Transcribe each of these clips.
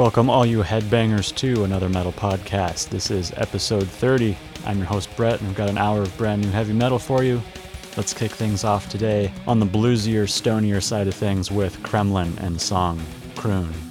Welcome, all you headbangers, to another metal podcast. This is episode 30. I'm your host, Brett, and we've got an hour of brand new heavy metal for you. Let's kick things off today on the bluesier, stonier side of things with Kremlin and song Croon.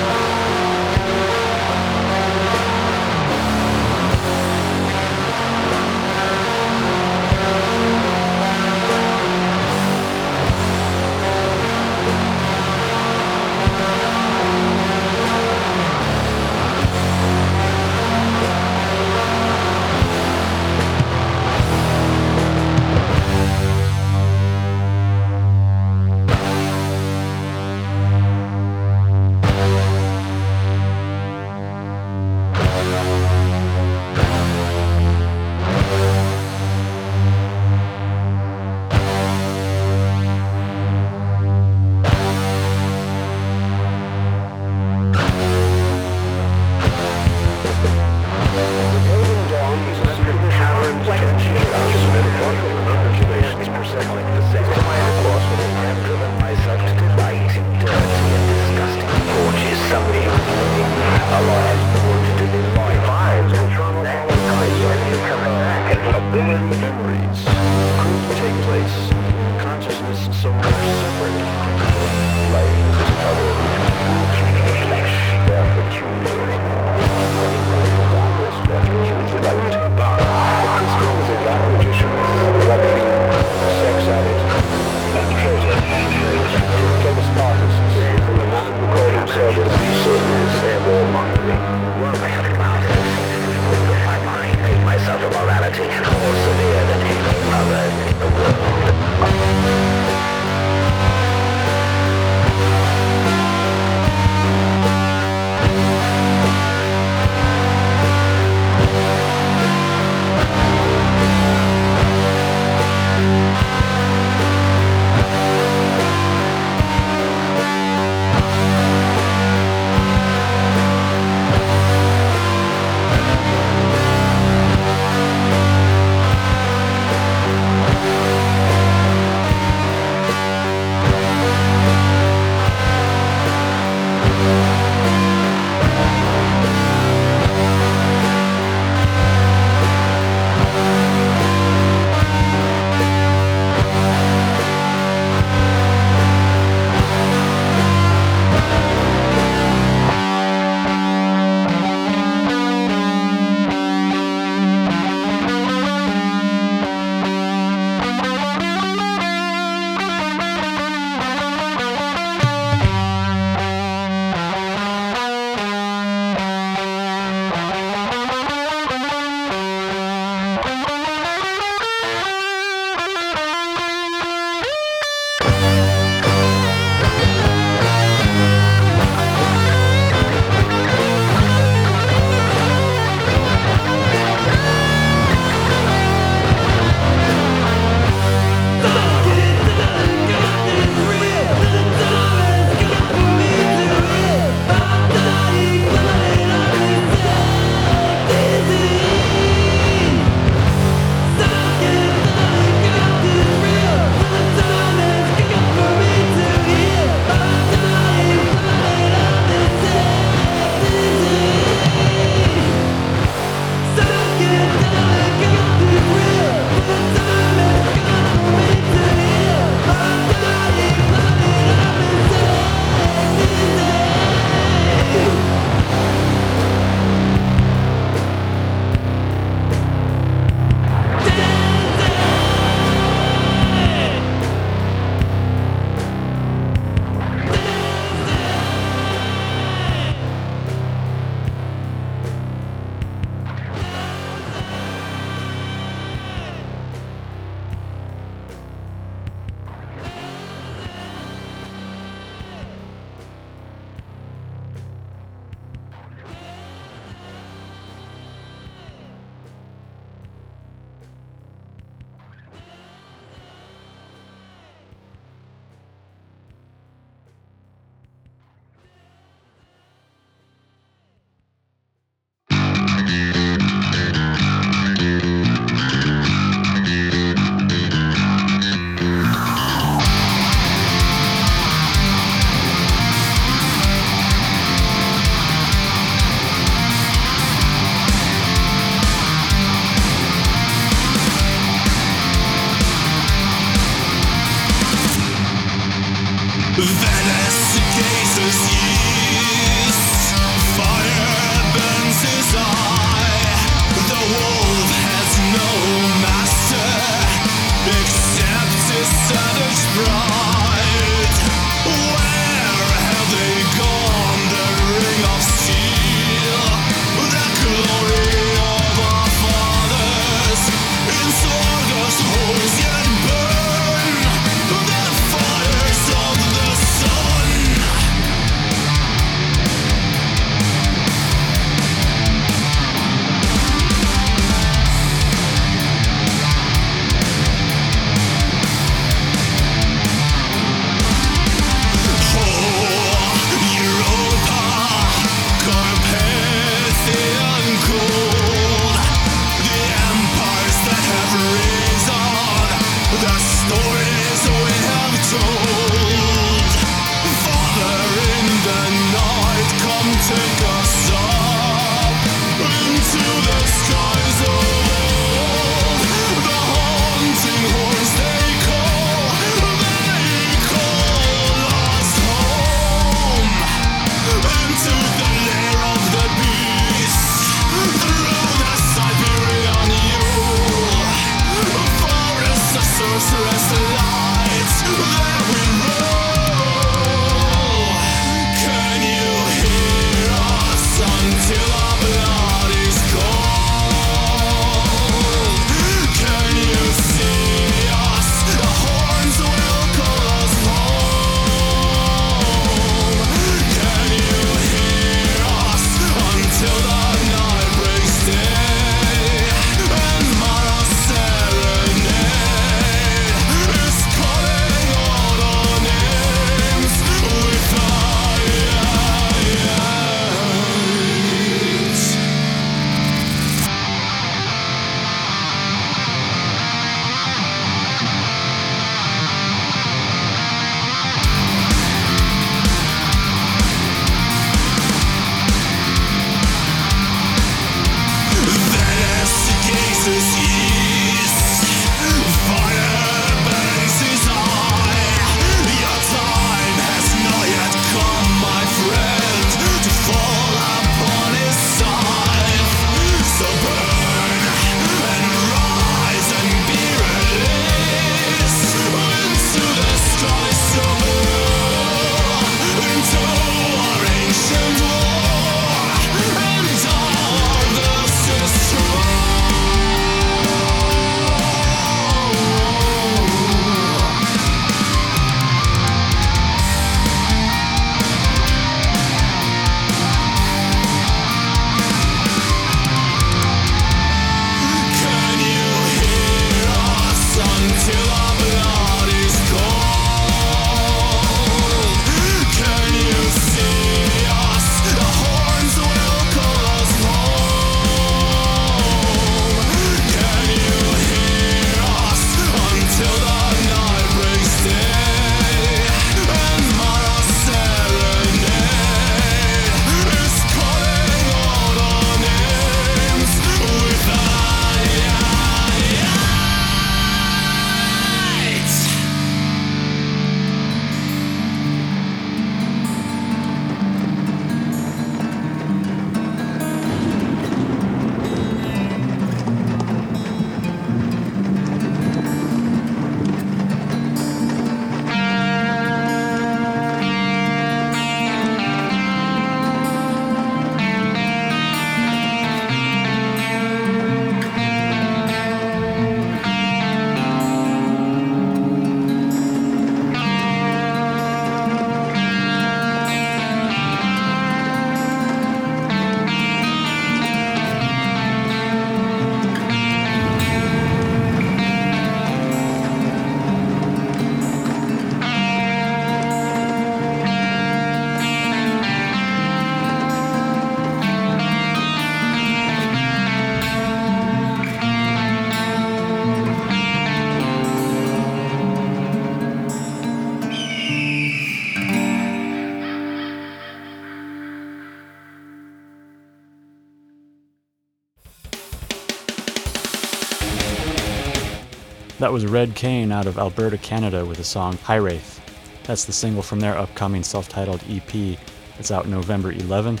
That was Red Cane out of Alberta, Canada with the song High Wraith. That's the single from their upcoming self titled EP It's out November 11th.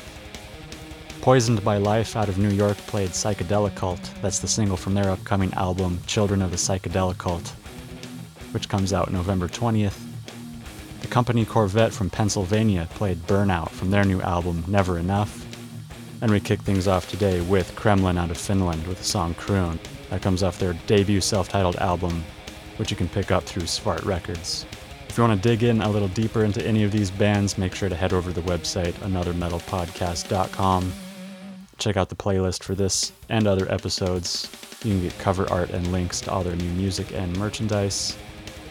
Poisoned by Life out of New York played Psychedelic Cult. That's the single from their upcoming album, Children of the Psychedelic Cult, which comes out November 20th. The company Corvette from Pennsylvania played Burnout from their new album, Never Enough. And we kick things off today with Kremlin out of Finland with the song Kroon. That comes off their debut self titled album, which you can pick up through Svart Records. If you want to dig in a little deeper into any of these bands, make sure to head over to the website, anothermetalpodcast.com. Check out the playlist for this and other episodes. You can get cover art and links to all their new music and merchandise,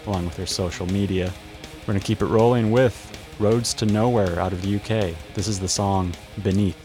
along with their social media. We're going to keep it rolling with Roads to Nowhere out of the UK. This is the song Beneath.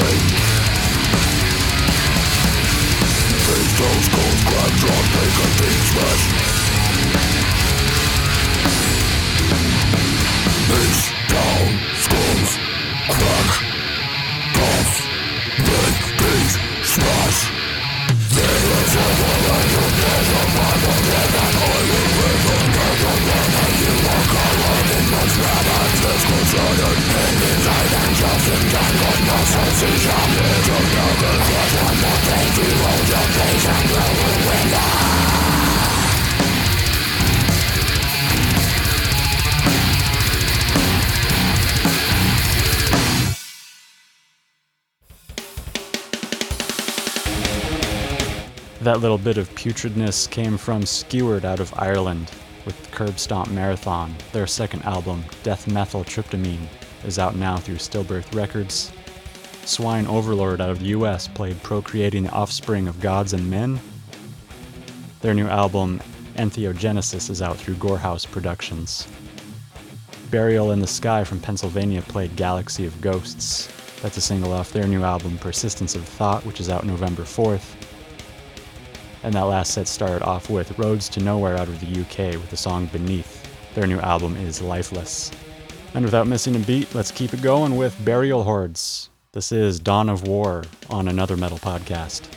fate These cold, crime, drawn, things, rest. That little bit of putridness came from Skewered out of Ireland with the Curb Stomp Marathon. Their second album, Death Methyl Tryptamine, is out now through Stillbirth Records. Swine Overlord out of the US played Procreating the Offspring of Gods and Men. Their new album, Entheogenesis, is out through Gorehouse Productions. Burial in the Sky from Pennsylvania played Galaxy of Ghosts. That's a single off their new album, Persistence of Thought, which is out November 4th. And that last set started off with Roads to Nowhere out of the UK with the song Beneath. Their new album is Lifeless. And without missing a beat, let's keep it going with Burial Hordes. This is Dawn of War on another metal podcast.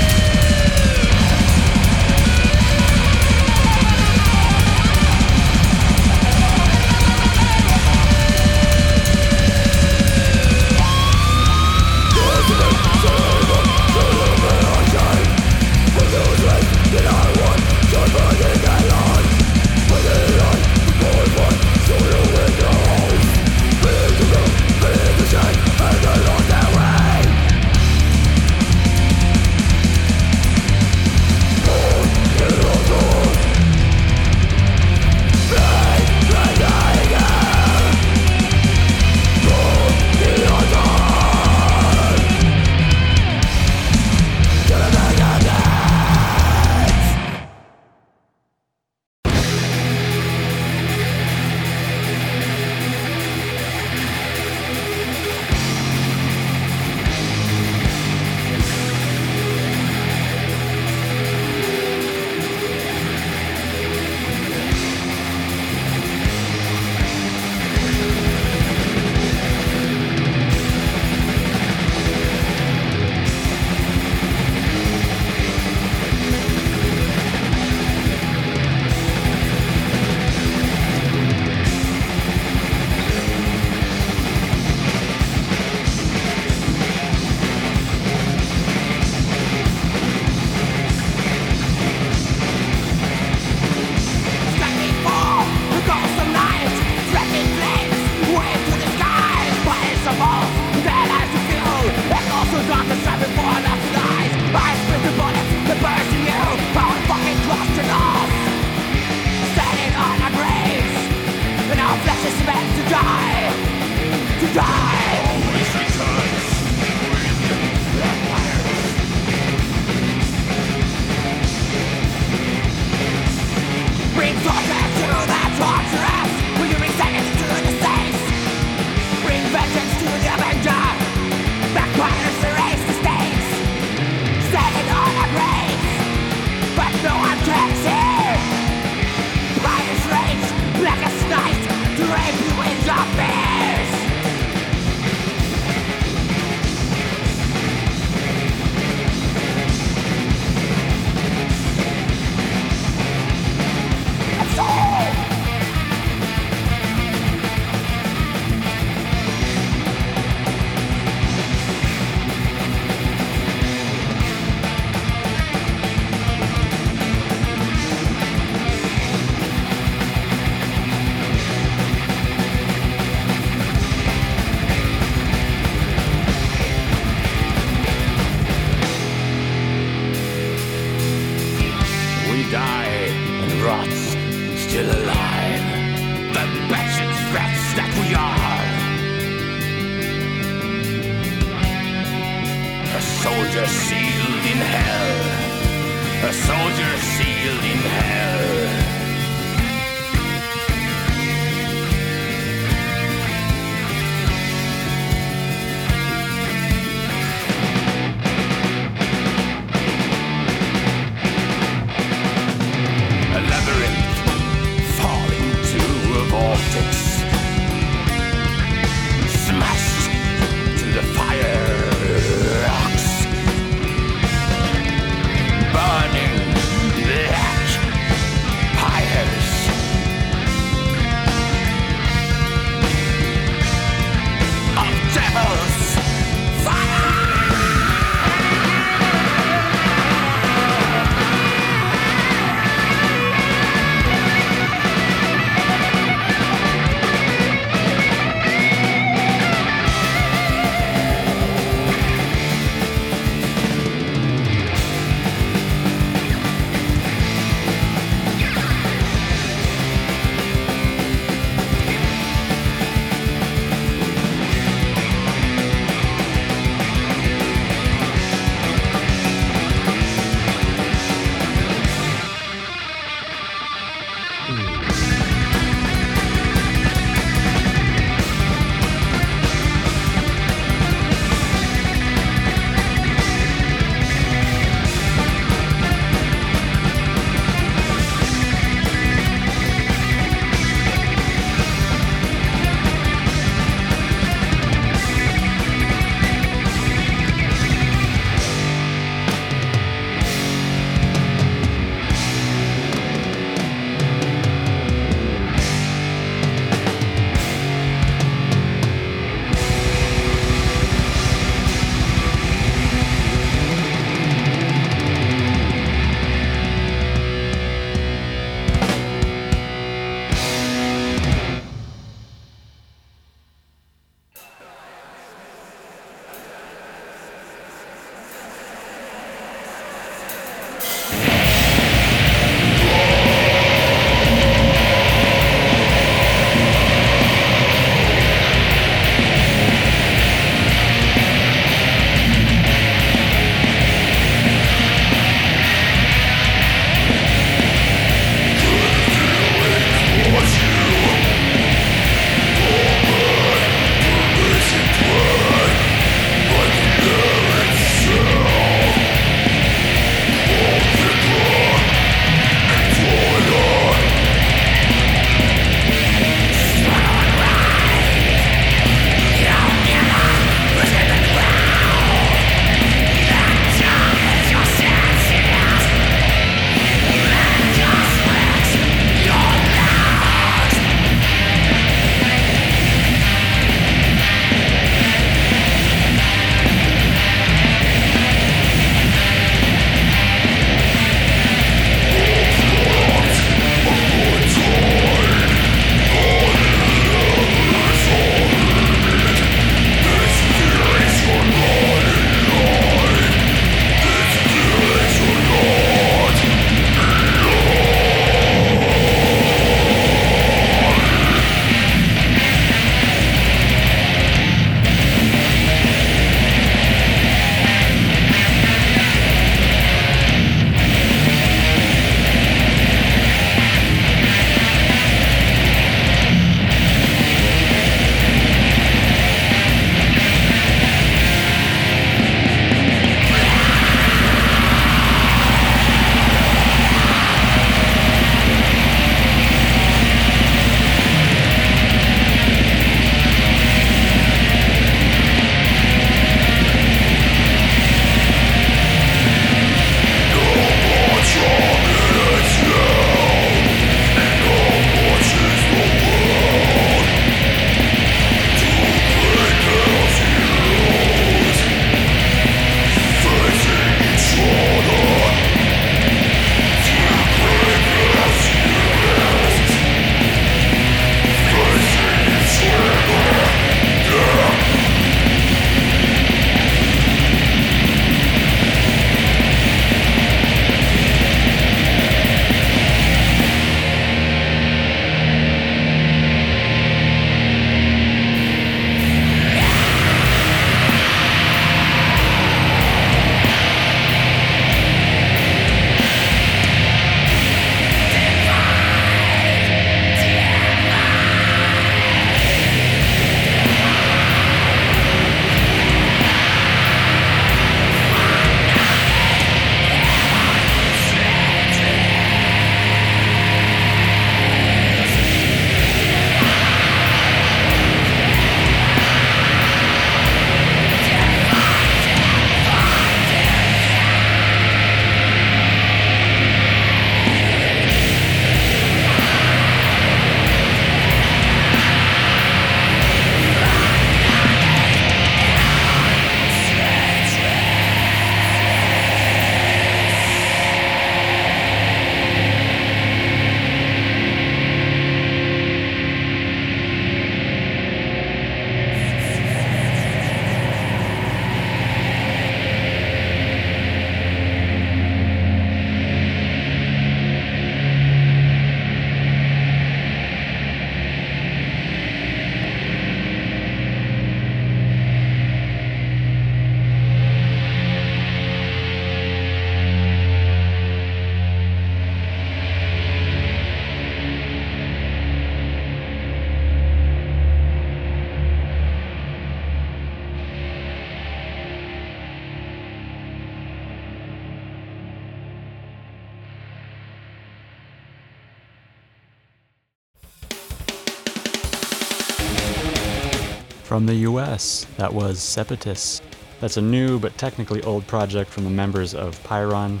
From the US, that was Seputus. That's a new but technically old project from the members of Pyrrhon.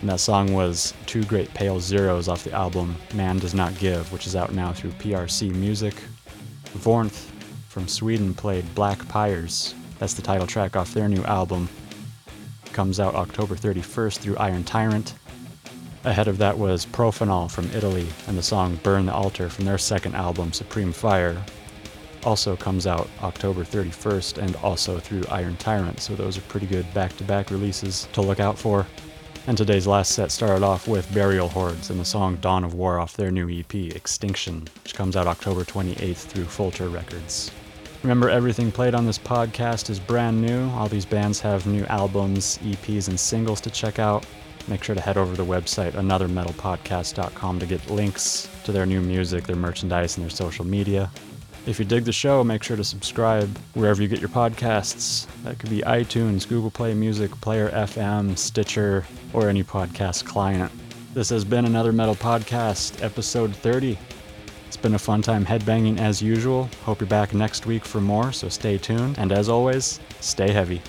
And that song was Two Great Pale Zeros off the album Man Does Not Give, which is out now through PRC Music. Vornth from Sweden played Black Pyres. That's the title track off their new album. Comes out October 31st through Iron Tyrant. Ahead of that was Profanol from Italy and the song Burn the Altar from their second album, Supreme Fire. Also comes out October 31st and also through Iron Tyrant, so those are pretty good back to back releases to look out for. And today's last set started off with Burial Hordes and the song Dawn of War off their new EP, Extinction, which comes out October 28th through Fulter Records. Remember, everything played on this podcast is brand new. All these bands have new albums, EPs, and singles to check out. Make sure to head over to the website, anothermetalpodcast.com, to get links to their new music, their merchandise, and their social media. If you dig the show, make sure to subscribe wherever you get your podcasts. That could be iTunes, Google Play Music, Player FM, Stitcher, or any podcast client. This has been another Metal Podcast, episode 30. It's been a fun time headbanging as usual. Hope you're back next week for more, so stay tuned. And as always, stay heavy.